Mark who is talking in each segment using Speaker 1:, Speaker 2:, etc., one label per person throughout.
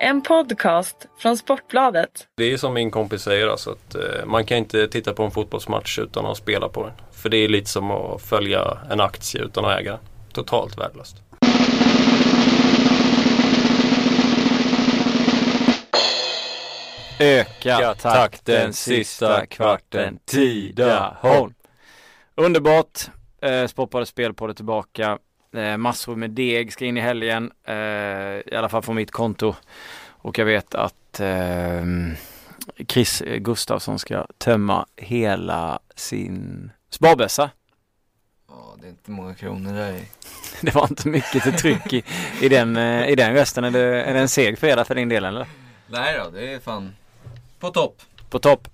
Speaker 1: En podcast från Sportbladet.
Speaker 2: Det är som min kompis säger alltså att eh, man kan inte titta på en fotbollsmatch utan att spela på den. För det är lite som att följa en aktie utan att äga. Totalt värdelöst.
Speaker 3: Öka takten sista kvarten Tidaholm. Underbart. Eh, Sportbladet spelpodd är tillbaka. Eh, massor med deg ska in i helgen. Eh, I alla fall från mitt konto. Och jag vet att eh, Chris Gustafsson ska tömma hela sin sparbössa.
Speaker 4: Ja, det är inte många kronor där i.
Speaker 3: Det var inte mycket till tryck i, i, den, eh, i den rösten. Är det, är det en seg fredag för din del eller?
Speaker 4: Nej då, det är fan på topp.
Speaker 3: På topp.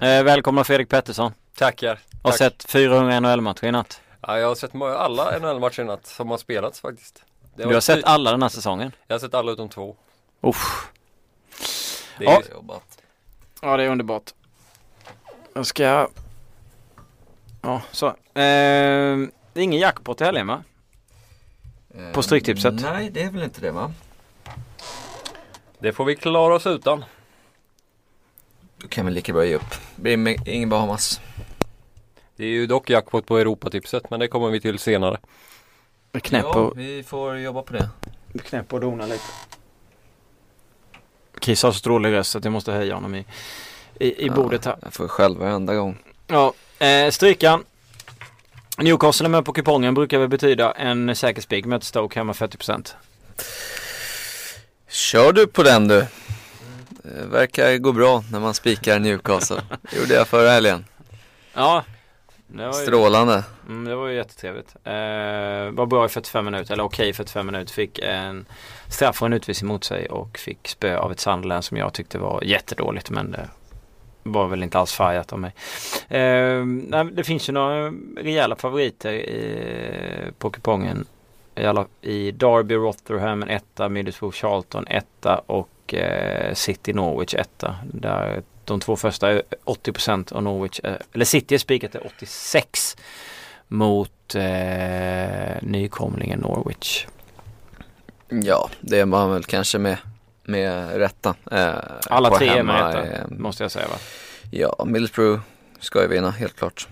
Speaker 3: Eh, välkomna Fredrik Pettersson.
Speaker 2: Tackar.
Speaker 3: Har
Speaker 2: Tack.
Speaker 3: sett 400 NHL-matcher i natt.
Speaker 2: Ja, jag har sett alla NHL-matcher i natt som har spelats faktiskt. Det
Speaker 3: Du har sett alla den här säsongen?
Speaker 2: Jag har sett alla utom två.
Speaker 3: Uff.
Speaker 2: Det
Speaker 3: Ja.
Speaker 2: är,
Speaker 4: Jobbat.
Speaker 3: Ja, det är underbart. Jag ska... Ja, så. Eh, det är ingen jackpot i helgen va?
Speaker 4: Eh,
Speaker 3: På Stryktipset?
Speaker 4: Nej, det är väl inte det va?
Speaker 2: det får vi klara oss utan.
Speaker 4: Då kan vi lika bra ge upp. Blir med ingen Bahamas.
Speaker 2: Det är ju dock jackpot på Europatipset men det kommer vi till senare.
Speaker 3: Knäpp
Speaker 4: ja,
Speaker 3: och,
Speaker 4: vi får jobba på det.
Speaker 3: knäpp och dona lite. Chris har så dålig röst att jag måste höja honom i, i, i bordet här.
Speaker 4: Jag får själv varenda gång.
Speaker 3: Ja, eh, strykan. Newcastle är med på kupongen brukar väl betyda en säker spik möter Stoke hemma 40%.
Speaker 4: Kör du på den du? Det verkar gå bra när man spikar Newcastle. Det gjorde jag förra helgen.
Speaker 3: Ja, ju,
Speaker 4: Strålande.
Speaker 3: mm, det var ju jättetrevligt. Eh, var bra i 45 minuter, eller okej 45 minuter. Fick en straff och en utvisning mot sig och fick spö av ett Sunderland som jag tyckte var jättedåligt men det var väl inte alls färgat av mig. Eh, det finns ju några rejäla favoriter i, på kupongen. I, alla, I Derby, Rotherham en etta, Middlesbrough, Charlton etta och eh, City, Norwich etta. Där de två första är 80% och Norwich, är, eller City är spikat till 86 mot eh, nykomlingen Norwich.
Speaker 4: Ja, det är man väl kanske med, med rätta. Eh,
Speaker 3: Alla tre är med rätta,
Speaker 4: eh,
Speaker 3: måste jag säga va?
Speaker 4: Ja, Middlesbrough ska ju vinna, helt klart.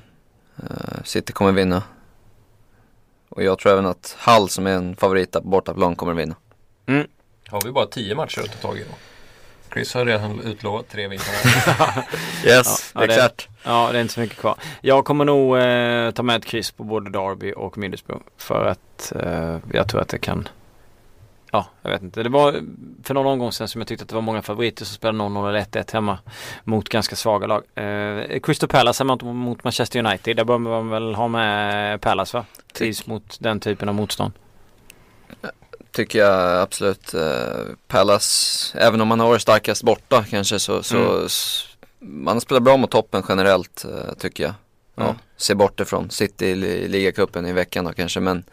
Speaker 4: Eh, City kommer vinna. Och jag tror även att Hull som är en favorit på bortaplan kommer vinna.
Speaker 2: Har vi bara tio matcher att ta tag i då? Chris har redan utlovat tre vinster.
Speaker 4: Yes,
Speaker 3: Ja, ja, det-
Speaker 4: exakt.
Speaker 3: Ja, det är inte så mycket kvar. Jag kommer nog eh, ta med ett kryss på både Derby och Middlesbrough för att eh, jag tror att det kan Ja, jag vet inte. Det var för någon omgång sedan som jag tyckte att det var många favoriter som spelade 0-0 eller 1-1 hemma mot ganska svaga lag. Eh, Crystal Palace hemma mot, mot Manchester United. Där bör man väl ha med Palace va? Trivs mot den typen av motstånd.
Speaker 4: Tycker jag absolut. Eh, Palace, även om man har varit starkast borta kanske så, så
Speaker 3: Mm.
Speaker 4: man spelar bra mot toppen generellt eh, tycker jag. Ja,
Speaker 3: Mm.
Speaker 4: Se bort ifrån City i li- ligacupen i veckan då kanske men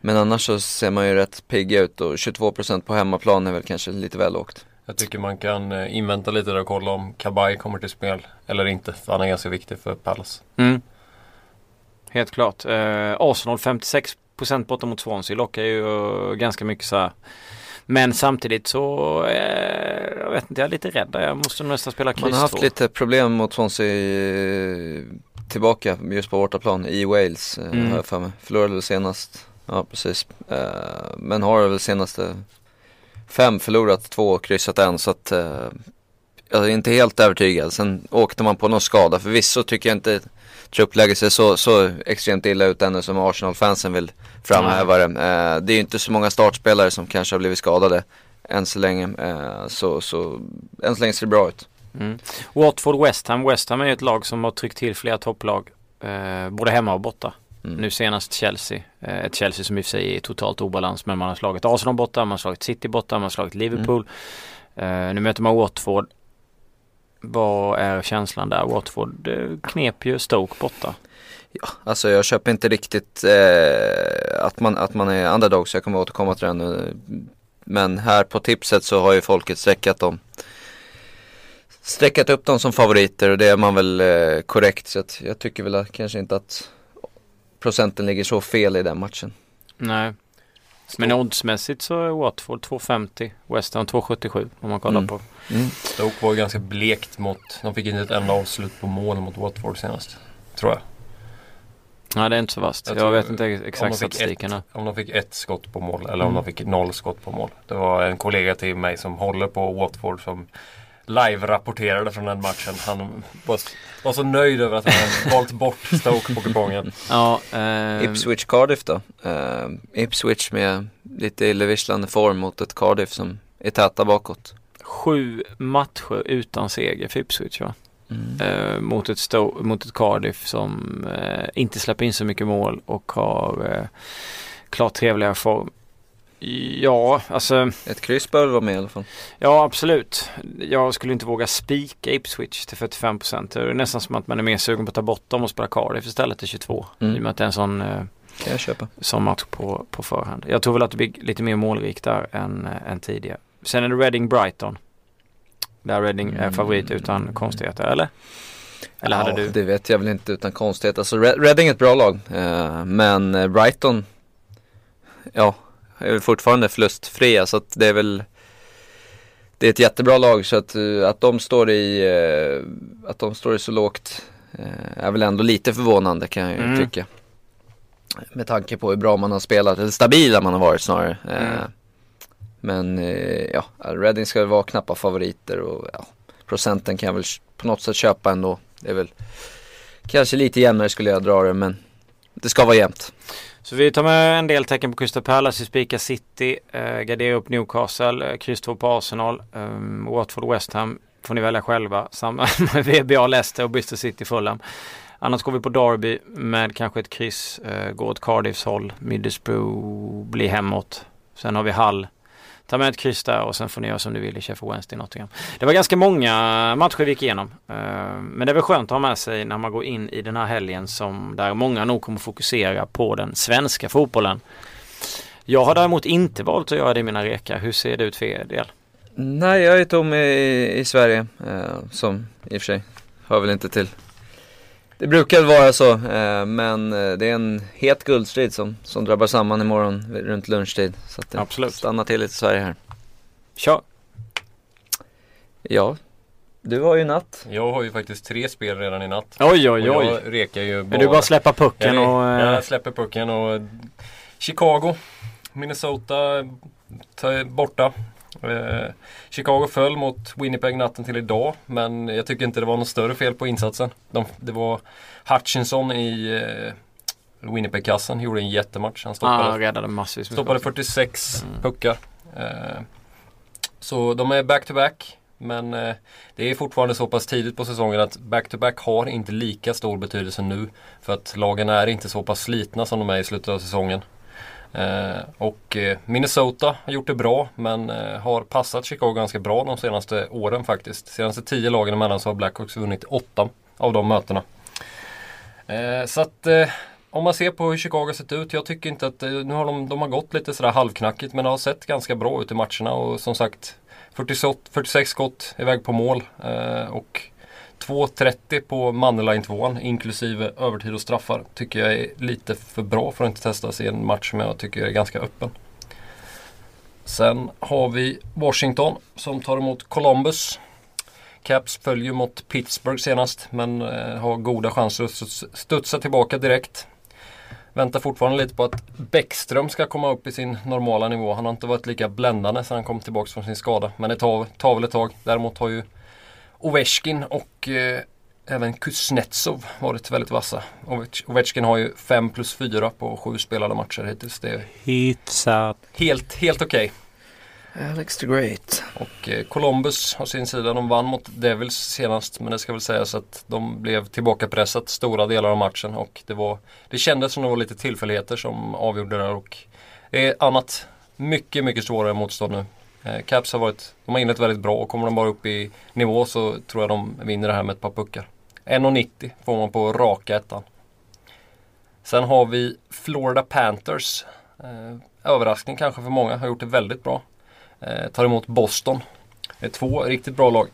Speaker 4: men annars så ser man ju rätt pigg ut och 22% på hemmaplan är väl kanske lite väl lågt.
Speaker 2: Jag tycker man kan eh, invänta lite där och kolla om Kabay kommer till spel eller inte. För han är ganska viktig för Palace.
Speaker 3: Mm. Helt klart. Eh, Arsenal 56% borta mot Swansea lockar ju ganska mycket så här. Men samtidigt så, eh, jag vet inte, jag är lite rädd. Jag måste nästan spela kryss
Speaker 4: Man har haft lite problem mot Swansea eh, tillbaka just på bortaplan i Wales eh,
Speaker 3: Mm.
Speaker 4: har jag för mig. Förlorade väl senast, ja precis. Eh, men har väl senaste fem förlorat två och kryssat en så att jag är inte helt övertygad. Sen åkte man på någon skada. Förvisso tycker jag inte truppläget ser så, så extremt illa ut ännu som Arsenal-fansen vill framhäva det. Eh, det är ju inte så många startspelare som kanske har blivit skadade än så länge. Eh, så, så än så länge ser det bra ut.
Speaker 3: Mm. Watford West Ham. West Ham är ju ett lag som har tryckt till flera topplag. Eh, både hemma och borta.
Speaker 4: Mm.
Speaker 3: Nu senast Chelsea. Eh, ett Chelsea som i och för sig är totalt obalans. Men man har slagit Arsenal borta, man har slagit City borta, man har slagit Liverpool. Eh, nu möter man Watford. Vad är känslan där? Watford eh, knep ju Stoke borta.
Speaker 4: Ja, alltså jag köper inte riktigt eh, att, man, att man är underdog så jag kommer återkomma till den. Men här på tipset så har ju folket streckat dem. Streckat upp dem som favoriter och det är man väl eh, korrekt. Så att jag tycker väl kanske inte att procenten ligger så fel i den matchen.
Speaker 3: Nej. Men oddsmässigt så är Watford 2,50. West Ham 2,77 om man kollar
Speaker 4: Mm.
Speaker 3: på.
Speaker 4: Mm.
Speaker 2: Stoke var ju ganska blekt mot, de fick inte ett enda avslut på mål mot Watford senast. Tror jag.
Speaker 3: Nej det är inte så vasst.
Speaker 2: Jag
Speaker 3: Jag, vet inte ex-
Speaker 2: om
Speaker 3: exakt statistiken. här.
Speaker 2: Om de fick ett skott på mål eller om
Speaker 3: Mm.
Speaker 2: de fick noll skott på mål. Det var en kollega till mig som håller på Watford som live-rapporterade från den matchen. Han var, var så nöjd över att han valt bort Stoke på kupongen.
Speaker 3: Ja, eh,
Speaker 4: Ipswich Cardiff då. Eh, Ipswich med lite illavisslande form mot ett Cardiff som är täta bakåt.
Speaker 3: Sju matcher utan seger för Ipswich va?
Speaker 4: Mm.
Speaker 3: Eh, mot, ett Sto- mot ett Cardiff som eh, inte släpper in så mycket mål och har eh, klart trevligare form. Ja, alltså
Speaker 4: Ett kryss bör vara med i alla fall.
Speaker 3: ja absolut. Jag skulle inte våga spika Ipswich till 45 Det är nästan som att man är mer sugen på att ta bort dem och spela Cardiff istället till 22.
Speaker 4: Mm.
Speaker 3: I och med att det är en sån, eh,
Speaker 4: Kan jag köpa.
Speaker 3: sån match på, på förhand. Jag tror väl att det blir lite mer målrikt där än, eh, än tidigare. Sen är det Reading Brighton. Där Reading är
Speaker 4: Mm.
Speaker 3: favorit utan konstigheter, eller? Eller hade
Speaker 4: ja,
Speaker 3: du?
Speaker 4: Det vet jag väl inte utan konstighet. Alltså Reading är ett bra lag. Eh, men eh, Brighton, ja, är väl fortfarande förlustfria. Så att det är väl, det är ett jättebra lag. Så att, eh, att de står i, eh, att de står i så lågt eh, är väl ändå lite förvånande kan jag
Speaker 3: Mm.
Speaker 4: tycka. Med tanke på hur bra man har spelat, eller stabila man har varit snarare.
Speaker 3: Mm.
Speaker 4: Men ja, Reading ska vara knappa favoriter och ja, procenten kan jag väl på något sätt köpa ändå. Det är väl kanske lite jämnare skulle jag dra det men det ska vara jämnt.
Speaker 3: Så vi tar med en del tecken på Crystal Palace, vi City, eh, gardera upp Newcastle, eh, kryss 2 på Arsenal, eh, Watford West Ham får ni välja själva. Samma med VBA Leicester och Bristol City Fulham. Annars går vi på Derby med kanske ett kryss, eh, går åt Cardiffs håll, Middlesbrough blir hemåt. Sen har vi Hull. Ta med ett kryss där och sen får ni göra som ni vill i Sheffield Wednesday Nottingham. Det var ganska många matcher vi gick igenom. Eh, men det är väl skönt att ha med sig när man går in i den här helgen som där många nog kommer fokusera på den svenska fotbollen. Jag har däremot inte valt att göra det i mina rekar. Hur ser det ut för er del?
Speaker 4: Nej, jag är tom i, i Sverige eh, som i och för sig hör väl inte till. Det brukar vara så, eh, men eh, det är en het guldstrid som, som drabbar samman imorgon runt lunchtid. Så att det
Speaker 3: Absolut.
Speaker 4: stannar till lite i Sverige här.
Speaker 3: Kör!
Speaker 4: Ja, du har ju natt.
Speaker 2: Jag har ju faktiskt tre spel redan i natt.
Speaker 3: Oj oj
Speaker 2: Och
Speaker 3: oj!
Speaker 2: jag rekar ju
Speaker 3: Är du bara släppa pucken och... eh,
Speaker 2: jag släpper pucken och Chicago, Minnesota ta- borta. Eh, Chicago föll mot Winnipeg natten till idag men jag tycker inte det var något större fel på insatsen. De, det var Hutchinson i eh, Winnipeg-kassen, gjorde en jättematch. Han stoppade,
Speaker 3: ah,
Speaker 2: stoppade
Speaker 3: skott.
Speaker 2: 46
Speaker 3: Mm.
Speaker 2: puckar. Eh, så de är back-to-back. Men eh, det är fortfarande så pass tidigt på säsongen att back-to-back har inte lika stor betydelse nu. För att lagen är inte så pass slitna som de är i slutet av säsongen. Eh, och eh, Minnesota har gjort det bra men eh, har passat Chicago ganska bra de senaste åren faktiskt. De Senaste tio lagen emellan så har Blackhawks vunnit åtta av de mötena. Så att om man ser på hur Chicago har sett ut. Jag tycker inte att, nu har de, de har gått lite sådär halvknackigt men det har sett ganska bra ut i matcherna och som sagt 46, 46 skott iväg på mål och 2.30 på Mannerline 2 inklusive övertid och straffar tycker jag är lite för bra för att inte testas i en match som jag tycker är ganska öppen. Sen har vi Washington som tar emot Columbus. Caps följer mot Pittsburgh senast men eh, har goda chanser att studsa tillbaka direkt. Väntar fortfarande lite på att Bäckström ska komma upp i sin normala nivå. Han har inte varit lika bländande sedan han kom tillbaka från sin skada. Men det tar, tar väl ett tag. Däremot har ju Ovechkin och eh, även Kuznetsov varit väldigt vassa. Ovech- Ovechkin har ju 5 plus 4 på sju spelade matcher hittills. Det är
Speaker 3: Hyfsat.
Speaker 2: helt, helt okej.
Speaker 4: Alex the Great.
Speaker 2: Och eh, Columbus har sin sida. De vann mot Devils senast. Men det ska väl sägas att de blev tillbakapressat stora delar av matchen. Och det, var, det kändes som det var lite tillfälligheter som avgjorde det där. Och det är annat mycket, mycket svårare motstånd nu. Eh, Caps har varit, de har inlett väldigt bra och kommer de bara upp i nivå så tror jag de vinner det här med ett par puckar. 1,90 får man på raka ettan. Sen har vi Florida Panthers. Eh, överraskning kanske för många, har gjort det väldigt bra. Eh, tar emot Boston. Det är två riktigt bra lag.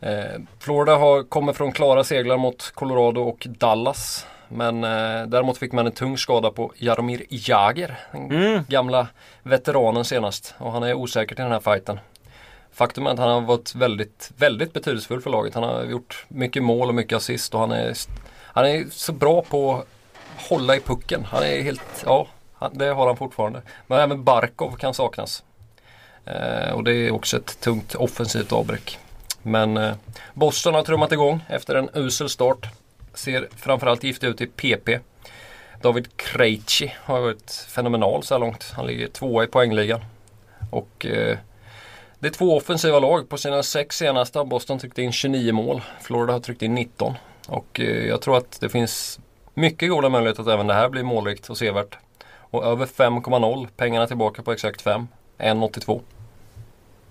Speaker 2: Eh, Florida har, kommer från klara seglar mot Colorado och Dallas. Men eh, däremot fick man en tung skada på Jaromir Jagr. Den
Speaker 3: Mm.
Speaker 2: gamla veteranen senast. Och han är osäker till den här fighten. Faktum är att han har varit väldigt, väldigt betydelsefull för laget. Han har gjort mycket mål och mycket assist och han är, han är så bra på att hålla i pucken. Han är helt, ja, det har han fortfarande. Men även Barkov kan saknas. Eh, och det är också ett tungt offensivt avbräck. Men eh, Boston har trummat igång efter en usel start. Ser framförallt giftig ut i PP. David Krejci har varit fenomenal så här långt. Han ligger tvåa i poängligan. Och eh, det är två offensiva lag. På sina sex senaste har Boston tryckt in 29 mål. Florida har tryckt in 19. Och eh, jag tror att det finns mycket goda möjligheter att även det här blir målrikt och sevärt. Och över 5,0. Pengarna tillbaka på exakt 5. 1,82.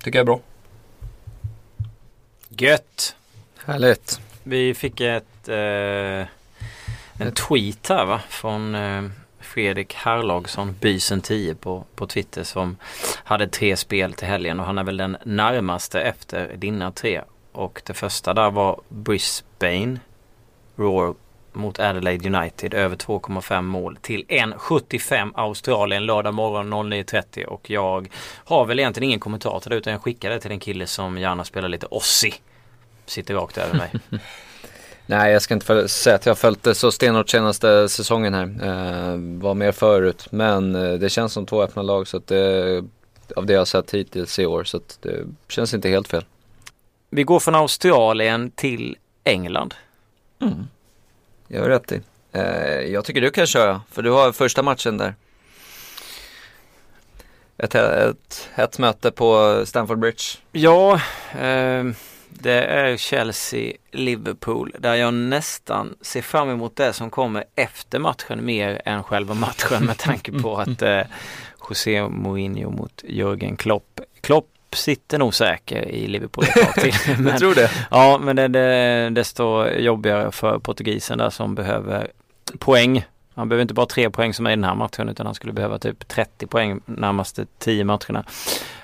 Speaker 2: Tycker jag är bra.
Speaker 3: Gött!
Speaker 4: Härligt.
Speaker 3: Vi fick ett, eh, en tweet här va från eh, Fredrik Herlagsson, Bysen 10 på, på Twitter som hade tre spel till helgen och han är väl den närmaste efter dina tre. Och det första där var Brisbane Roar mot Adelaide United över 2,5 mål till 1,75 Australien lördag morgon 09.30 och jag har väl egentligen ingen kommentar till det utan jag skickar det till en kille som gärna spelar lite Aussie. Sitter rakt över mig.
Speaker 4: Nej, jag ska inte säga att jag har följt det så stenhårt senaste säsongen här. Eh, var mer förut, men eh, det känns som två öppna lag så att det, av det jag har sett hittills i år så att det känns inte helt fel.
Speaker 3: Vi går från Australien till England.
Speaker 4: Jag har rätt i. Eh, jag tycker du kan köra, för du har första matchen där. Ett, ett hett möte på Stamford Bridge.
Speaker 3: Ja, eh, det är Chelsea-Liverpool där jag nästan ser fram emot det som kommer efter matchen mer än själva matchen med tanke på att eh, José Mourinho mot Jürgen Klopp. Klopp sitter nog säker i Liverpool ett tag till. Men-
Speaker 4: Jag tror det.
Speaker 3: Ja, men det är desto jobbigare för portugisen där som behöver poäng. Han behöver inte bara tre poäng som är i den här matchen utan han skulle behöva typ 30 poäng närmaste 10 matcherna.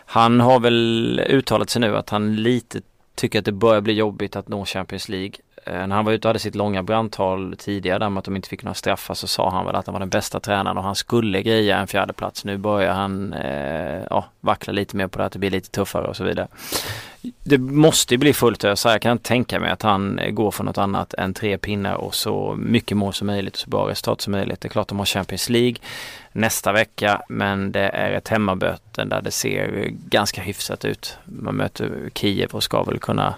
Speaker 3: Han har väl uttalat sig nu att han lite tycker att det börjar bli jobbigt att nå Champions League. Eh, När han var ute och hade sitt långa brandtal tidigare där med att de inte fick några straffar så sa han väl att han var den bästa tränaren och han skulle greja en fjärde plats. Nu börjar han eh, ja, vackla lite mer på det att det blir lite tuffare och så vidare. Det måste ju bli fullt ös. Jag kan tänka mig att han eh, går för något annat än tre pinnar och så mycket mål som möjligt och så bra resultat som möjligt. Det är klart de har Champions League nästa vecka men det är ett hemmaböten där det ser ganska hyfsat ut. Man möter Kiev och ska väl kunna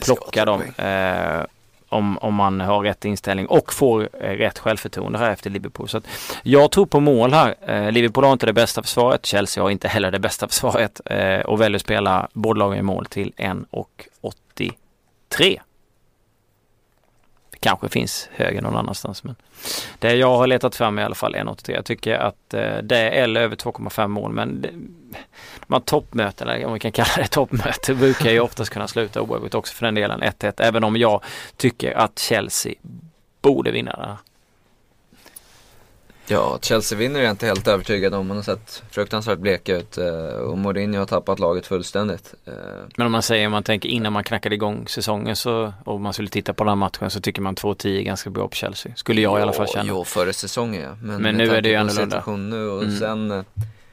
Speaker 3: plocka dem. Eh, om, om man har rätt inställning och får eh, rätt självförtroende här efter Liverpool. Så jag tror på mål här. Eh, Liverpool har inte det bästa försvaret. Chelsea har inte heller det bästa försvaret eh, och väljer att spela båda lagen i mål till 1,83. Kanske finns högre någon annanstans men det jag har letat fram i alla fall 1,83. Jag tycker att eh, det är eller över 2,5 mål men det, de här toppmötena, om vi kan kalla det toppmöte, brukar ju oftast kunna sluta oavgjort också för den delen 1-1. Även om jag tycker att Chelsea borde vinna det här.
Speaker 4: Ja, Chelsea vinner är jag inte helt övertygad om. Man har sett fruktansvärt bleka ut eh, och Mourinho har tappat laget fullständigt. Eh,
Speaker 3: Men om man säger, om man tänker innan man knackade igång säsongen så, och man skulle titta på den här matchen så tycker man 2-10 är ganska bra på Chelsea. Skulle jag i alla fall känna.
Speaker 4: Jo, före säsongen ja.
Speaker 3: Men
Speaker 4: med
Speaker 3: nu är det ju annorlunda.
Speaker 4: nu och
Speaker 3: Mm.
Speaker 4: sen eh,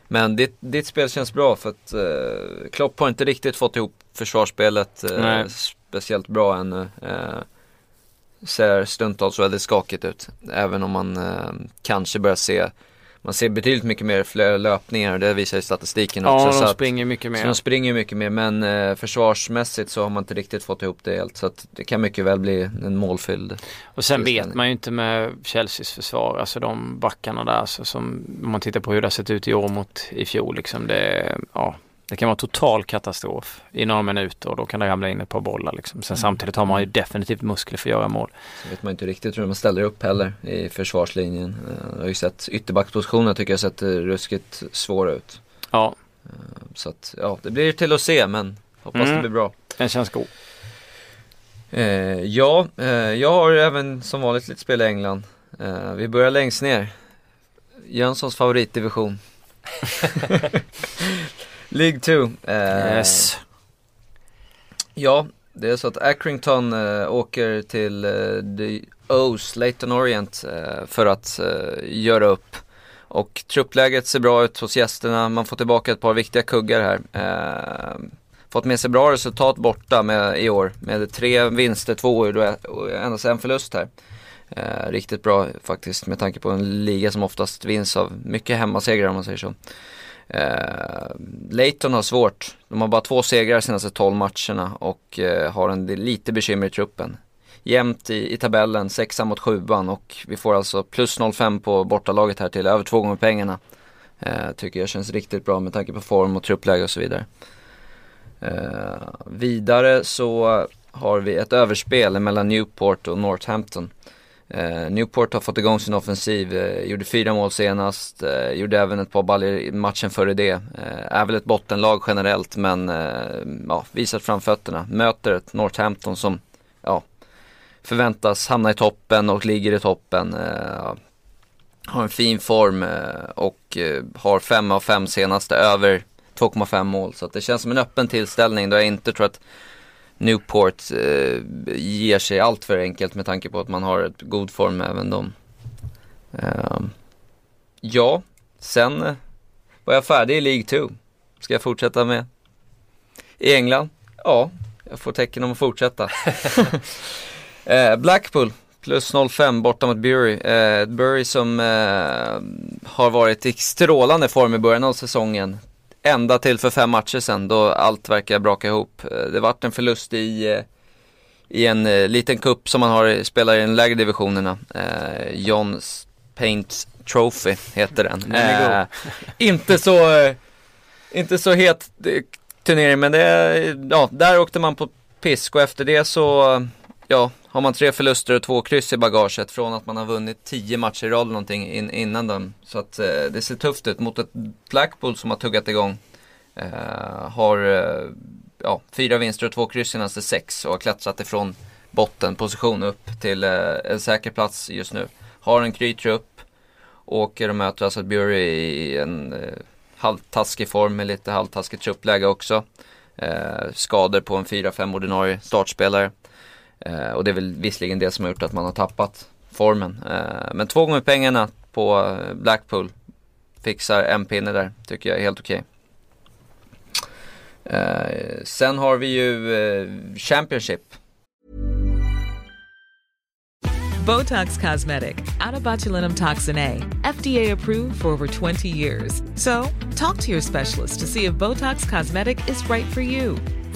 Speaker 4: Men ditt, ditt spel känns bra för att eh, Klopp har inte riktigt fått ihop försvarsspelet eh, speciellt bra ännu. Eh, ser stundtals väldigt skakigt ut. Även om man eh, kanske börjar se Man ser betydligt mycket mer fler löpningar och det visar ju statistiken också.
Speaker 3: Ja,
Speaker 4: så
Speaker 3: de
Speaker 4: att-
Speaker 3: springer mycket
Speaker 4: så
Speaker 3: mer.
Speaker 4: de springer mycket mer men eh, försvarsmässigt så har man inte riktigt fått ihop det helt. Så att det kan mycket väl bli en målfylld.
Speaker 3: Och sen vet man ju inte med Chelseas försvar, alltså de backarna där, så som om man tittar på hur det har sett ut i år mot i fjol liksom, det, ja, det kan vara total katastrof i några minuter och då kan det ramla in ett par bollar liksom. Sen samtidigt har man ju definitivt muskler för att göra mål.
Speaker 4: Så vet man inte riktigt hur man ställer upp heller i försvarslinjen. Eh, Jag har ju sett ytterbackspositionen tycker jag sett eh, ruskigt svår ut.
Speaker 3: Ja,
Speaker 4: Så att ja, det blir till att se men hoppas
Speaker 3: Mm.
Speaker 4: det blir bra.
Speaker 3: den känns god.
Speaker 4: Eh, ja, eh, jag har även som vanligt lite spel i England. Eh, vi börjar längst ner. Jönssons favoritdivision. League 2. Eh,
Speaker 3: Yes.
Speaker 4: Ja, det är så att Accrington äh, åker till äh, The O's, Leighton Orient, äh, för att göra upp. Och truppläget ser bra ut hos gästerna, man får tillbaka ett par viktiga kuggar här. fått med sig bra resultat borta med, i år, med tre vinster, två och endast en förlust här. riktigt bra faktiskt med tanke på en liga som oftast vinns av mycket hemmasegrar om man säger så. Eh, Leighton har svårt. De har bara två segrar senaste 12 matcherna och eh, har en lite bekymmer i truppen. Jämnt i, i tabellen, sexa mot sjuan och vi får alltså plus 0,5 på bortalaget här till över två gånger pengarna. Eh, tycker jag känns riktigt bra med tanke på form och truppläge och så vidare. Eh, vidare så har vi ett överspel mellan Newport och Northampton. Eh, Newport har fått igång sin offensiv, eh, gjorde fyra mål senast, eh, gjorde även ett par baller i matchen före det. Eh, är väl ett bottenlag generellt men eh, ja, visat framfötterna. Möter ett Northampton som ja, förväntas hamna i toppen och ligger i toppen. Eh, har en fin form eh, och eh, har fem av fem senaste över 2,5 mål. Så det känns som en öppen tillställning då jag inte tror att Newport eh, ger sig allt för enkelt med tanke på att man har ett god form även de. Eh, ja, sen eh, var jag färdig i League 2. Ska jag fortsätta med? I England? Ja, jag får tecken om att fortsätta. eh, Blackpool plus 05 borta mot Bury. Eh, Bury som eh, har varit i strålande form i början av säsongen. Ända till för fem matcher sedan då allt verkar braka ihop. Eh, det vart en förlust i, eh, i en eh, liten kupp som man har, spelar i de lägre divisionerna. Eh, John Paints Trophy heter den. Eh, inte så, inte så het turnering men det, ja, där åkte man på pisk och efter det så, ja, har man tre förluster och två kryss i bagaget från att man har vunnit tio matcher i rad eller någonting in, innan dem. Så att eh, det ser tufft ut mot ett Blackpool som har tuggat igång. Eh, har eh, ja, fyra vinster och två kryss senaste sex och har klättrat ifrån bottenposition upp till eh, en säker plats just nu. Har en krytrupp, åker och möter alltså Bury i en eh, halvtaskig form med lite halvtaskigt truppläge också. Eh, skador på en 4-5 ordinarie startspelare. Eh, och det är väl visserligen det som har gjort att man har tappat formen. Eh, men två gånger pengarna på eh, Blackpool fixar en pinne där, tycker jag är helt okej. Okay. Eh, sen har vi ju eh, Championship.
Speaker 5: Botox Cosmetic, out toxin A, FDA approved for over 20 years. So, talk to your specialist to see if Botox Cosmetic is right for you.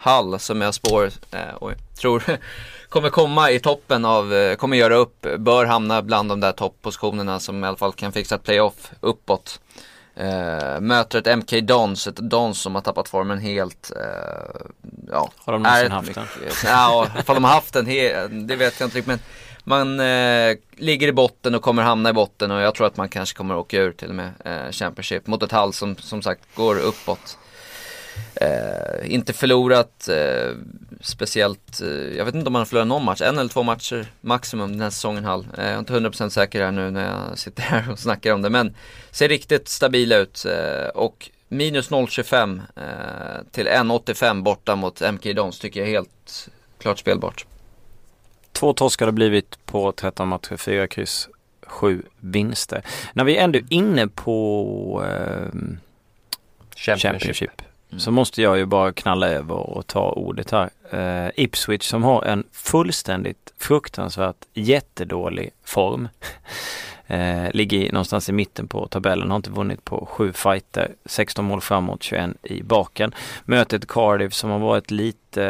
Speaker 4: Hall som jag spår, eh, oj, tror kommer komma i toppen av, eh, kommer göra upp, bör hamna bland de där topppositionerna som i alla fall kan fixa ett playoff uppåt. Uh, möter ett MK Dons, ett Dons som har tappat formen helt. Uh, ja,
Speaker 3: har de någonsin haft den?
Speaker 4: Ja, ifall de har haft den, det vet jag inte riktigt. Men man uh, ligger i botten och kommer hamna i botten och jag tror att man kanske kommer åka ur till och med Championship mot ett Hall som som sagt går uppåt. Eh, inte förlorat eh, speciellt, eh, jag vet inte om man har förlorat någon match, en eller två matcher maximum den här säsongen Hall. Eh, jag är inte 100% säker här nu när jag sitter här och snackar om det men ser riktigt stabila ut eh, och minus 0,25 eh, till 1,85 borta mot MK Dons tycker jag är helt klart spelbart.
Speaker 3: Två torskar har blivit på 13 matcher, fyra kryss, sju vinster. När vi är ändå inne på eh, Championship. Så måste jag ju bara knalla över och ta ordet här. Uh, Ipswich som har en fullständigt fruktansvärt jättedålig form. Uh, ligger någonstans i mitten på tabellen, har inte vunnit på sju fighter, 16 mål framåt, 21 i baken. Möter ett Cardiff som har varit lite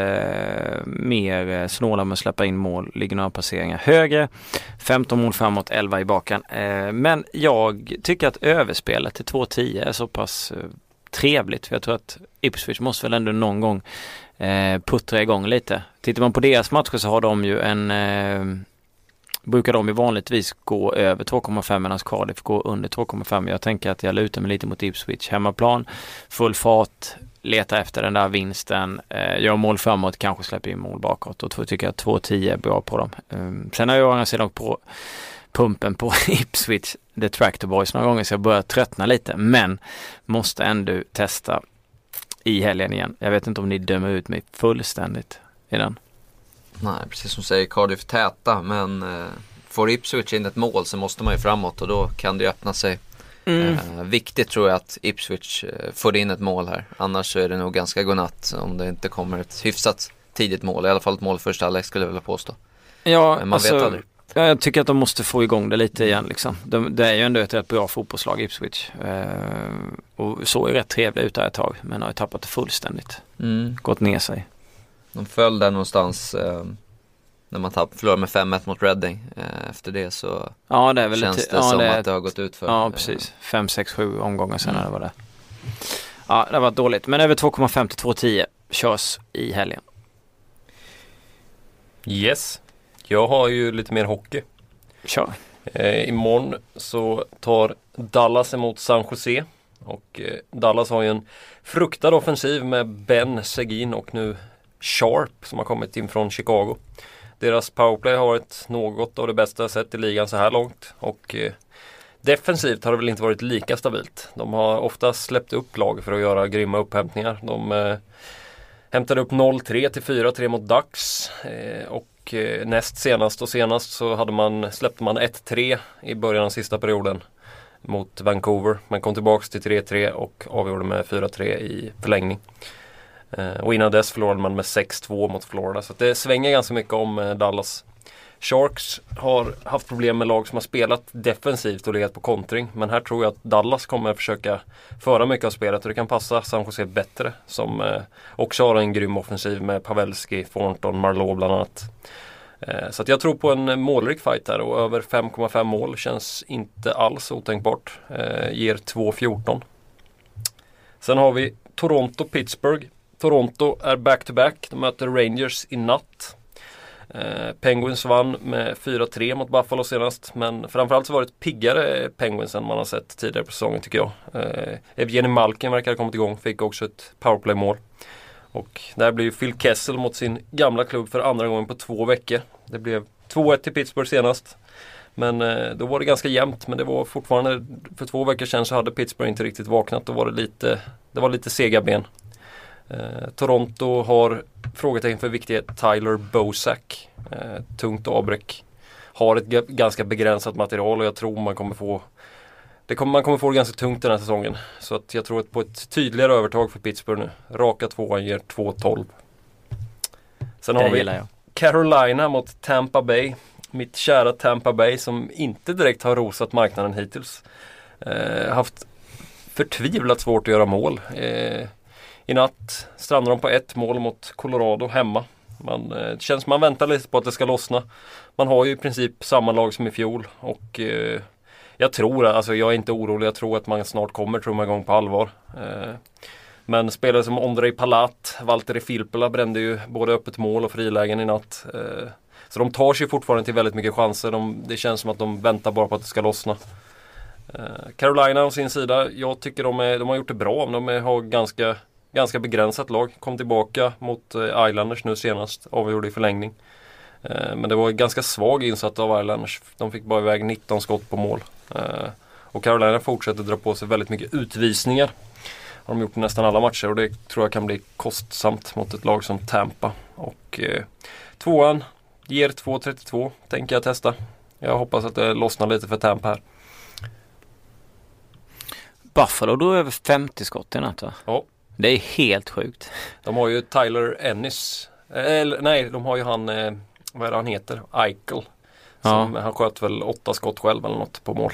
Speaker 3: uh, mer snåla med att släppa in mål, ligger några placeringar högre. 15 mål framåt, 11 i baken. men jag tycker att överspelet till 2-10 är så pass trevligt. För jag tror att Ipswich måste väl ändå någon gång eh, puttra igång lite. Tittar man på deras matcher så har de ju en, eh, brukar de ju vanligtvis gå över 2,5 medan Cardiff går under 2,5. Jag tänker att jag lutar mig lite mot Ipswich. Hemmaplan, full fart, leta efter den där vinsten, eh, gör mål framåt, kanske släpper in mål bakåt. Och då tycker jag att 2,10 är bra på dem. Um, sen har jag å andra sidan på pumpen på Ipswich The Tractor Boys några gånger så jag börjar tröttna lite. Men måste ändå testa i helgen igen. Jag vet inte om ni dömer ut mig fullständigt i den.
Speaker 4: Nej, precis som du säger, Cardiff täta men eh, får Ipswich in ett mål så måste man ju framåt och då kan det ju öppna sig.
Speaker 3: Mm.
Speaker 4: Eh, viktigt tror jag att Ipswich eh, får in ett mål här. Annars så är det nog ganska godnatt om det inte kommer ett hyfsat tidigt mål. I alla fall ett mål första halvlek skulle jag vilja påstå.
Speaker 3: Ja,
Speaker 4: Men man
Speaker 3: alltså,
Speaker 4: vet aldrig.
Speaker 3: Ja, jag tycker att de måste få igång det lite igen liksom. De, det är ju ändå ett rätt bra fotbollslag Ipswich. Eh, och såg ju rätt trevliga ut där ett tag men har ju tappat det fullständigt.
Speaker 4: Mm.
Speaker 3: Gått ner sig.
Speaker 4: De föll där någonstans eh, när man tapp, förlorade med 5-1 mot Reading. Eh, efter det så
Speaker 3: Ja det är väl
Speaker 4: känns det
Speaker 3: ja,
Speaker 4: som
Speaker 3: det är-
Speaker 4: att det har gått ut för.
Speaker 3: Ja
Speaker 4: Eh,
Speaker 3: precis. 5, 6, 7 omgångar sen
Speaker 4: Mm.
Speaker 3: när det var det. Ja det var dåligt. Men över 2,5 till 2,10 körs i helgen.
Speaker 2: Yes. Jag har ju lite mer hockey.
Speaker 3: Kör.
Speaker 2: Eh, imorgon så tar Dallas emot San Jose. Och eh, Dallas har ju en fruktad offensiv med Ben Seguin och nu Sharp som har kommit in från Chicago. Deras powerplay har varit något av det bästa jag sett i ligan så här långt. Och eh, defensivt har det väl inte varit lika stabilt. De har ofta släppt upp lag för att göra grymma upphämtningar. De eh, hämtade upp 0-3 till 4-3 mot Ducks. Eh, och eh, näst senast och senast så hade man, släppte man 1-3 i början av sista perioden mot Vancouver. Man kom tillbaks till 3-3 och avgjorde med 4-3 i förlängning. Eh, och innan dess förlorade man med 6-2 mot Florida. Så det svänger ganska mycket om eh, Dallas. Sharks har haft problem med lag som har spelat defensivt och legat på kontring. Men här tror jag att Dallas kommer försöka föra mycket av spelet och det kan passa San Jose bättre. Som eh, också har en grym offensiv med Pavelski, Thornton, Marleau bland annat. Eh, så att jag tror på en målrik fight här och över 5,5 mål känns inte alls otänkbart. Eh, ger 2,14. Sen har vi Toronto-Pittsburgh. Toronto är back-to-back. De möter Rangers i natt. Eh, Penguins vann med 4-3 mot Buffalo senast. Men framförallt så var det ett piggare Penguins än man har sett tidigare på säsongen tycker jag. Eh, Evgeni Malkin verkar ha kommit igång. Fick också ett powerplay-mål. Och där blev ju Phil Kessel mot sin gamla klubb för andra gången på två veckor. Det blev 2-1 till Pittsburgh senast. Men eh, då var det ganska jämnt men det var fortfarande för två veckor sedan så hade Pittsburgh inte riktigt vaknat. Då var det lite, det var lite sega ben. Eh, Toronto har frågetecken för viktiga Tyler Bosak. Eh, tungt avbräck. Har ett ga- ganska begränsat material och jag tror man kommer få det kommer, man kommer få det ganska tungt den här säsongen. Så att jag tror att på ett tydligare övertag för Pittsburgh nu. Raka tvåan ger 2-12. Sen har vi. Carolina mot Tampa Bay. Mitt kära Tampa Bay som inte direkt har rosat marknaden hittills. Eh, haft förtvivlat svårt att göra mål. Eh, i natt strandar de på ett mål mot Colorado hemma. Man, eh, det känns som man väntar lite på att det ska lossna. Man har ju i princip samma lag som i fjol och eh, jag tror, alltså jag är inte orolig, jag tror att man snart kommer trumma igång på allvar. Eh, men spelare som Ondrej Palat, Valtteri Filppula brände ju både öppet mål och frilägen i natt. Eh, Så de tar sig fortfarande till väldigt mycket chanser. De, det känns som att de väntar bara på att det ska lossna. Eh, Carolina å sin sida, jag tycker de, är, de har gjort det bra. De är, har ganska, ganska begränsat lag. Kom tillbaka mot eh, Islanders nu senast, avgjorde i förlängning. Eh, Men det var ganska svag insatt av Islanders. De fick bara iväg 19 skott på mål. Eh, Och Carolina fortsätter dra på sig väldigt mycket utvisningar. Har de gjort i nästan alla matcher och det tror jag kan bli kostsamt mot ett lag som Tampa. Och eh, tvåan ger 2.32 tänker jag testa. Jag hoppas att det lossnar lite för Tampa här.
Speaker 3: Buffalo då över 50 skott i natt va?
Speaker 2: Ja.
Speaker 3: Det är helt sjukt.
Speaker 2: De har ju Tyler Ennis. Eh, Eller nej, de har ju han, eh, vad är det han heter? Eichel. Som, Han sköt väl åtta skott själv eller något på mål.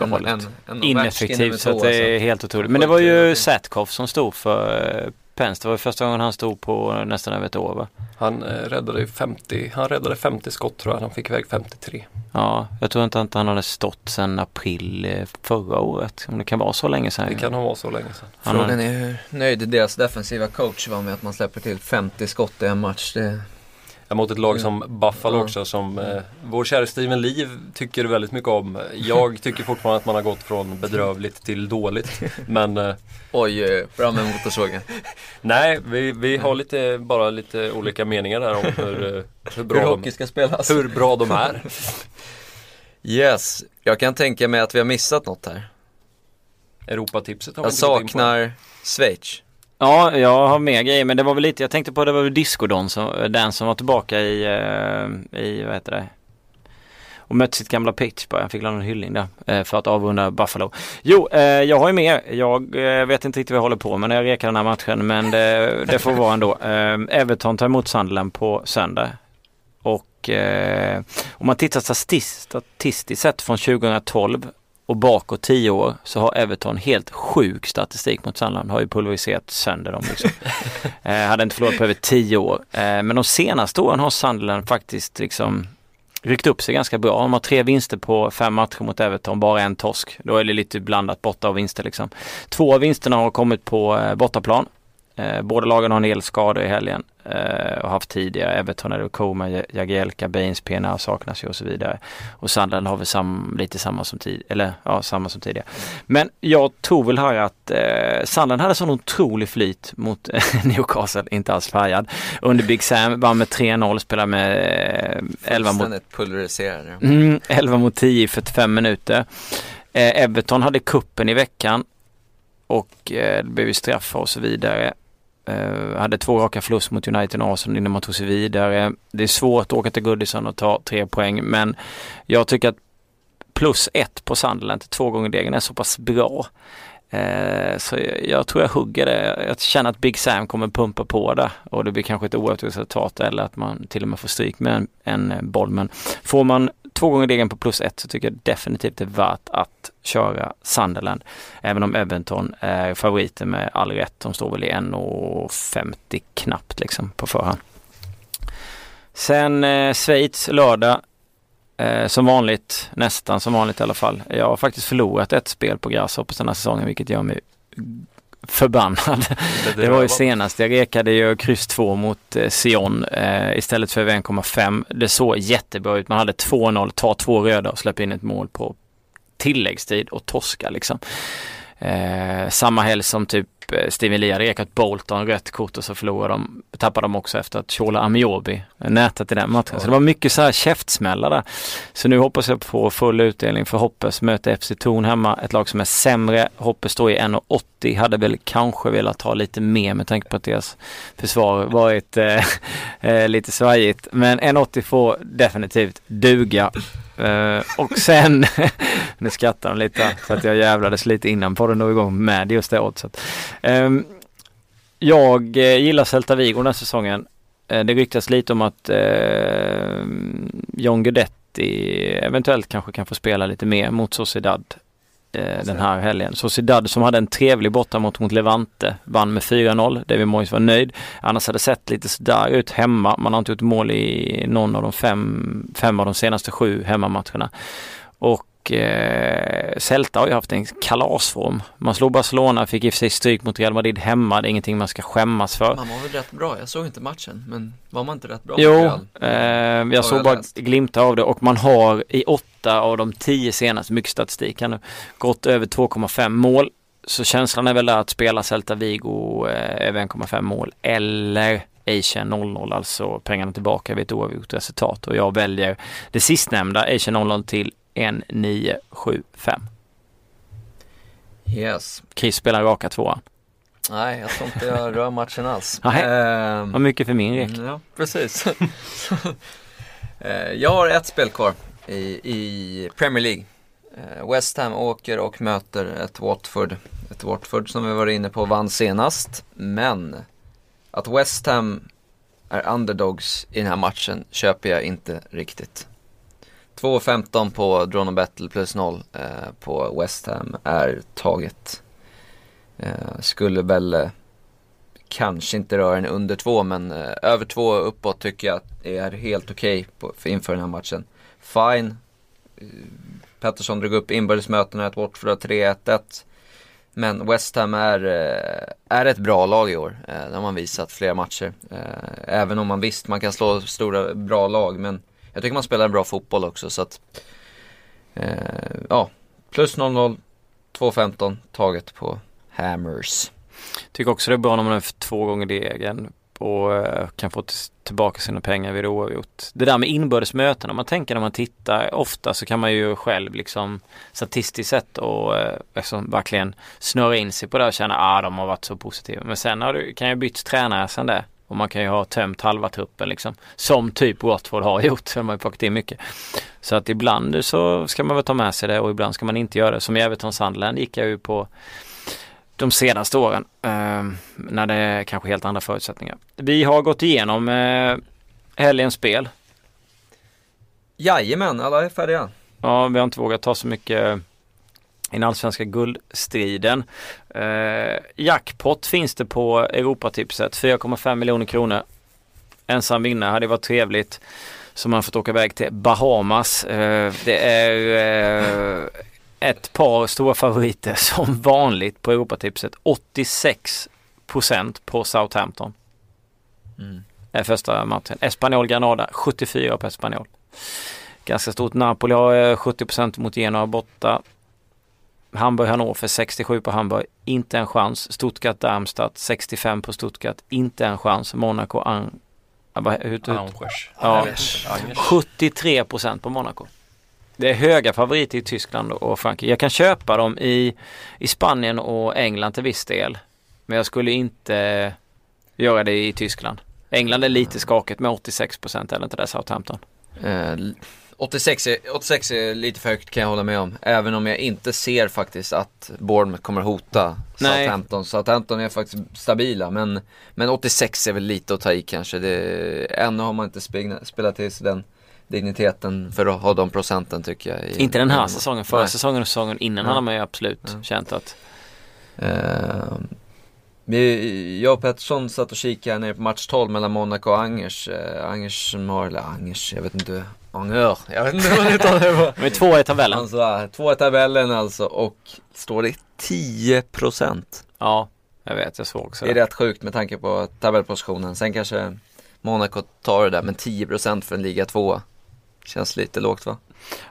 Speaker 4: En, en, en
Speaker 3: Ineffektivt så att det är helt otroligt. Men det var ju Satkov som stod för eh, Pence. Det var första gången han stod på nästan över ett år va?
Speaker 2: Han eh, räddade ju 50, han räddade 50 skott tror jag. Han fick iväg 53.
Speaker 3: Ja, jag tror inte att han hade stått sedan april eh, förra året. Om det kan vara så länge sedan.
Speaker 2: Det kan ha varit så länge sedan.
Speaker 4: Frågan är hur nöjd deras defensiva coach var med att man släpper till 50 skott i en match. Det,
Speaker 2: Mot ett lag som Buffalo också som eh, vår kära Steven Lee tycker väldigt mycket om. Jag tycker fortfarande att man har gått från bedrövligt till dåligt. Men eh,
Speaker 4: Oj, oj, fram med motorsågen.
Speaker 2: nej, vi, vi har lite, bara lite olika meningar där om hur, eh, hur, bra,
Speaker 4: Hur
Speaker 2: de,
Speaker 4: hockey ska spelas.
Speaker 2: hur bra de är.
Speaker 4: Yes, jag kan tänka mig att vi har missat något här.
Speaker 2: Europatipset har vi
Speaker 4: Jag saknar Schweiz.
Speaker 3: Ja, jag har mer grejer men det var väl lite, jag tänkte på det var väl Discodon som, eh, den som var tillbaka i, eh, i vad heter det? Och mötte sitt gamla pitch bara, han fick en hyllning där eh, för att avrunda Buffalo. Jo, jag har ju mer. Jag vet inte riktigt vad jag håller på med när jag rekar den här matchen men det, det får vara ändå. Everton tar emot Sunderland på söndag. Och om man tittar statistiskt, statistiskt sett från 2012 och bakåt 10 år så har Everton helt sjuk statistik mot Sunderland. Har ju pulveriserat sönder dem liksom. eh, hade inte förlorat på över 10 år. Eh, men de senaste åren har Sunderland faktiskt liksom ryckt upp sig ganska bra. De har tre vinster på fem matcher mot Everton, bara en torsk. Då är det lite blandat borta och vinster liksom. Två av vinsterna har kommit på eh, bortaplan. Eh, båda lagen har en del skador i helgen och haft tidigare. Everton det Koma, Jagielka, Baines, PNA saknas ju och så vidare. Och Sunderland har väl sam, lite samma som, tid, eller, ja, samma som tidigare. Men jag tror väl här att eh, Sunderland hade sån otrolig flyt mot eh, Newcastle, inte alls färgad. Under Big Sam, vann med 3-0, spelade med eh, 11 mot
Speaker 4: pulveriserade.
Speaker 3: Mm, 11 mot 10 i 45 minuter. Eh, Everton hade kuppen i veckan och eh, det blev ju straffar och så vidare. Uh, hade två raka förlust mot United och Arsenal innan man tog sig vidare. Det är svårt att åka till Goodison och ta tre poäng men jag tycker att plus ett på Sunderland två gånger degen är så pass bra. Uh, så jag, jag tror jag hugger det. Jag känner att Big Sam kommer pumpa på det och det blir kanske ett oavgjort resultat eller att man till och med får stryk med en, en boll. Men får man två gånger degen på plus ett så tycker jag definitivt det är värt att köra Sunderland. Även om Everton är favoriter med all rätt. De står väl i 1,50 knappt liksom på förhand. Sen eh, Schweiz lördag. Eh, som vanligt, nästan som vanligt i alla fall. Jag har faktiskt förlorat ett spel på Grasshoppers den här säsongen vilket gör mig förbannad. Det var ju senast. Jag rekade ju kryss 2 mot eh, Sion eh, istället för över 1,5. Det såg jättebra ut. Man hade 2-0, ta två röda och släppa in ett mål på tilläggstid och torska liksom. Eh, samma helg som typ Eh, Steven Lee hade rekat Bolton rött kort och så förlorade de, tappade de också efter att Shola Amiobi nätat i den matchen. Så det var mycket så här käftsmällar där. Så nu hoppas jag på full utdelning för Hoppes möter FC Torn hemma, ett lag som är sämre. Hoppes står i 1,80, hade väl kanske velat ha lite mer med tanke på att deras försvar varit eh, eh lite svajigt. Men 1,80 får definitivt duga. Uh, och sen, nu skrattar de lite för att jag jävlades lite innan podden drog igång med just det oddset. Ehm, jag eh, gillar Celta Vigo den här säsongen. Eh, det ryktas lite om att eh, John Guidetti eventuellt kanske kan få spela lite mer mot Sociedad eh, den här helgen. Sociedad som hade en trevlig borta mot, mot Levante vann med 4-0. David Moyes var nöjd. Annars hade det sett lite sådär ut hemma. Man har inte gjort mål i någon av de fem, fem av de senaste sju hemmamatcherna. Och eh, Celta har ju haft en kalasform. Man slog Barcelona, fick i och för sig stryk mot Real Madrid hemma. Det är ingenting man ska skämmas för.
Speaker 4: Man var väl rätt bra, jag såg inte matchen, men var man inte rätt bra?
Speaker 3: Jo, eh, jag såg
Speaker 4: jag
Speaker 3: bara
Speaker 4: läst.
Speaker 3: glimtar av det och man har i åtta av de tio senaste, mycket statistik här nu, gått över 2,5 mål. Så känslan är väl där att spela Celta Vigo eh, över 1,5 mål eller Asian 0-0, alltså pengarna tillbaka vid ett oavgjort resultat. Och jag väljer det sistnämnda, Asian 0-0 till 1,975.
Speaker 4: Yes.
Speaker 3: Chris spelar raka tvåan.
Speaker 4: Nej, jag tror inte jag rör matchen alls.
Speaker 3: Nej.
Speaker 4: Ehm,
Speaker 3: Vad mycket för min rek.
Speaker 4: Ja, precis. Eh, jag har ett spel kvar i, i Premier League. Eh, West Ham åker och möter ett Watford. Ett Watford som vi var inne på vann senast. Men att West Ham är underdogs i den här matchen köper jag inte riktigt. 2.15 på Drone Battle plus 0 eh, på West Ham är taget. Eh, skulle väl eh, kanske inte röra en under 2 men eh, över 2 uppåt tycker jag är helt okej okay inför den här matchen. Fine. Eh, Pettersson drog upp inbördesmötena, ett Watford har 3-1-1. Men West Ham är, eh, är ett bra lag i år. Eh, det har man visat flera matcher. Även om man visst, man kan slå stora, bra lag. Men jag tycker man spelar en bra fotboll också. Så att, eh, ja, plus 0-0, 2-15 taget på Hammers.
Speaker 3: Tycker också det är bra när man är två gånger degen och eh, kan få tillbaka sina pengar vid oavgjort. Det där med inbördes möten, om man tänker när man tittar ofta så kan man ju själv liksom statistiskt sett och liksom verkligen snöra in sig på det och känna att ah, de har varit så positiva. Men sen har du, kan ju byta tränare sen det. Och man kan ju ha tömt halva truppen liksom. Som typ Watford har gjort. De har ju plockat in mycket. Så att ibland så ska man väl ta med sig det och ibland ska man inte göra det. Som i Everton Sandland gick jag ju på de senaste åren. Eh, när det är kanske helt andra förutsättningar. Vi har gått igenom eh, helgens spel.
Speaker 4: Jajamän, alla är färdiga.
Speaker 3: Ja, vi har inte vågat ta så mycket i den allsvenska guldstriden. Eh, jackpot finns det på Europatipset, 4,5 miljoner kronor. Ensam vinnare hade varit trevligt. Så man fått åka iväg till Bahamas. Eh, det är eh, ett par stora favoriter som vanligt på Europatipset. 86% på Southampton. Mm. Är första matchen. Espanyol Granada 74 på Espanyol. Ganska stort. Napoli har 70 eh, mot Genoa borta. Hamburg Hannover 67 på Hamburg. Inte en chans. Stuttgart Darmstadt 65 på Stuttgart. Inte en chans. Monaco Ang...
Speaker 2: Angers.
Speaker 3: Ja, 73% på Monaco. Det är höga favoriter i Tyskland och Frankrike. Jag kan köpa dem i, i Spanien och England till viss del. Men jag skulle inte göra det i Tyskland. England är lite skakigt med 86 procent eller inte det Southampton.
Speaker 4: Eh, 86, är, 86 är lite för högt kan jag hålla med om. Även om jag inte ser faktiskt att Bournemouth kommer hota Southampton. Southampton är faktiskt stabila men, men 86 är väl lite att ta i kanske. Det, ännu har man inte spelat till sig den digniteten för att ha de procenten tycker jag.
Speaker 3: I, inte den här säsongen, förra säsongen och säsongen innan ja. hade man ju absolut ja. känt att
Speaker 4: uh, jag och Pettersson satt och kikade nere på match 12 mellan Monaco och Angers. Uh, Angers som har, eller Angers, jag vet inte. Angers, jag vet inte vad det
Speaker 3: tar. Men två i tabellen.
Speaker 4: Alltså, två i tabellen alltså och står det 10 procent.
Speaker 3: Ja, jag vet, jag såg också
Speaker 4: det. Det är rätt sjukt med tanke på tabellpositionen. Sen kanske Monaco tar det där, men 10 procent för en liga tvåa. Känns lite lågt va?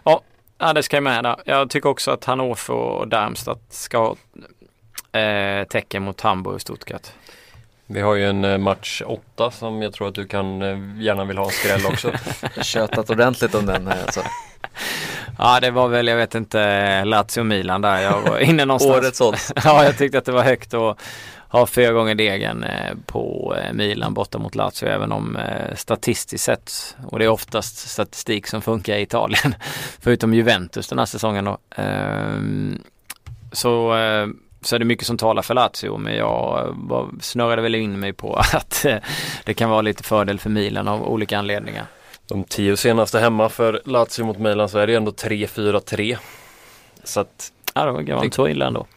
Speaker 3: Ja, ja det ska jag med där. Jag tycker också att Hannover och Darmstadt ska ha eh, tecken mot Hamburg och Stuttgart.
Speaker 2: Vi har ju en eh, match 8 som jag tror att du kan eh, gärna vill ha en skräll också.
Speaker 4: Tjötat ordentligt om den här alltså.
Speaker 3: Ja det var väl, jag vet inte, Lazio Milan där. Jag var inne någonstans.
Speaker 4: Årets odds.
Speaker 3: ja jag tyckte att det var högt och har fyra gånger degen eh, på eh, Milan borta mot Lazio även om eh, statistiskt sett och det är oftast statistik som funkar i Italien förutom Juventus den här säsongen då. Ehm, så, så är det mycket som talar för Lazio men jag snurrade väl in mig på att det kan vara lite fördel för Milan av olika anledningar.
Speaker 2: De tio senaste hemma för Lazio mot Milan så är det ändå 3-4-3. Så att...
Speaker 3: Ja, det var inte så illa ändå.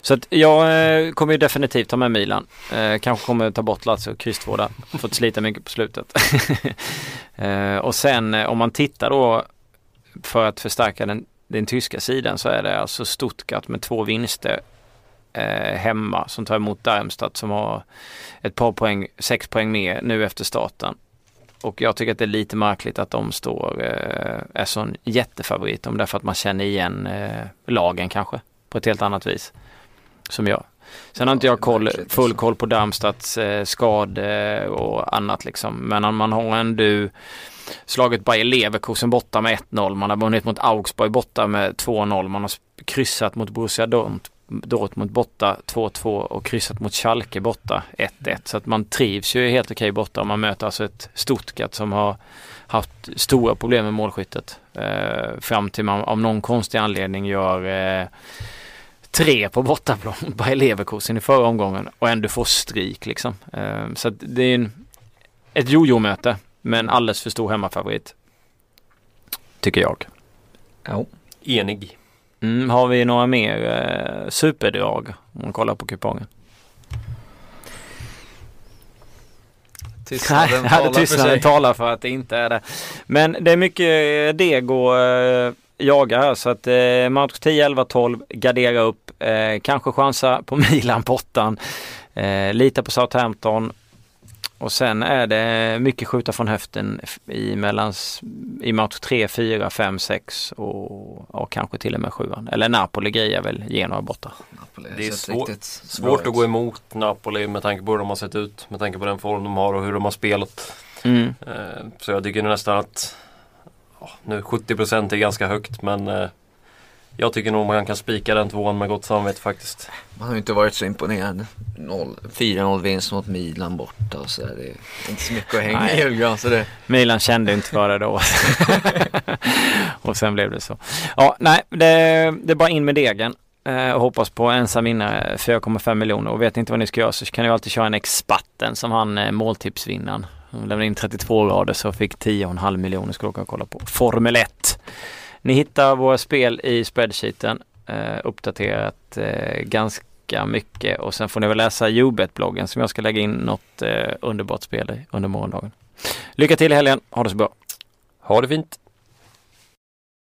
Speaker 3: Så att jag eh, kommer ju definitivt ta med Milan. Eh, kanske kommer ta bort Lazio kryss två där. Fått slita mycket på slutet. eh, och sen eh, om man tittar då för att förstärka den, den tyska sidan så är det alltså Stuttgart med två vinster eh, hemma som tar emot Darmstadt som har ett par poäng, sex poäng mer nu efter starten. Och jag tycker att det är lite märkligt att de står, eh, är sån jättefavorit om därför att man känner igen eh, lagen kanske på ett helt annat vis. Som jag. Sen har inte jag koll, full koll på Darmstads eh, skade och annat liksom. Men man har ändå slagit Bayer Leverkusen borta med 1-0. Man har vunnit mot Augsburg borta med 2-0. Man har kryssat mot Borussia Dortmund borta 2-2 och kryssat mot Schalke borta 1-1. Så att man trivs ju helt okej borta. Man möter alltså ett Stuttgart som har haft stora problem med målskyttet. Eh, fram till man av någon konstig anledning gör eh, tre på bortaplan mot Bayer Leverkusen i förra omgången och ändå får stryk liksom. Eh, så det är en, ett jojo-möte men alldeles för stor hemmafavorit. Tycker jag.
Speaker 2: Ja. Enig.
Speaker 3: Mm, har vi några mer eh, superdrag om man kollar på kupongen?
Speaker 4: Tystnaden talar,
Speaker 3: tystnaden talar för att det inte är det. Men det är mycket deg och jagar här så att eh, match 10, 11, 12 gardera upp. Eh, kanske chansa på Milan på åttan. Eh, lita på Southampton. Och sen är det mycket skjuta från höften i, mellans, i match 3, 4, 5, 6 och, och kanske till och med 7. Eller Napoli grejer väl Genoa borta.
Speaker 2: Det är svår- Svårt att gå emot Napoli med tanke på hur de har sett ut. Med tanke på den form de har och hur de har spelat.
Speaker 3: Mm.
Speaker 2: Eh, Så jag tycker nästan att nu 70% är ganska högt men eh, jag tycker nog man kan spika den tvåan med gott samvete faktiskt.
Speaker 4: Man har ju inte varit så imponerad. Noll- 4-0 vinst mot Milan borta och så där. Det är inte så mycket att hänga
Speaker 3: Nej.
Speaker 4: i julgran. Så det,
Speaker 3: Milan kände inte för det då. och sen blev det så. Ja, nej, det, det är bara in med degen. eh, Och hoppas på ensam vinnare 4,5 miljoner. Och vet inte vad ni ska göra så kan ni alltid köra en experten som han eh, måltipsvinnaren. Han lämnade in 32 rader så fick 10,5 miljoner skulle åka och kolla på. Formel 1. Ni hittar våra spel i spreadsheeten. Eh, uppdaterat eh, ganska mycket och sen får ni väl läsa Jobet-bloggen som jag ska lägga in något eh, underbart spel i under morgondagen. Lycka till i helgen. Ha det så bra.
Speaker 2: Ha det fint!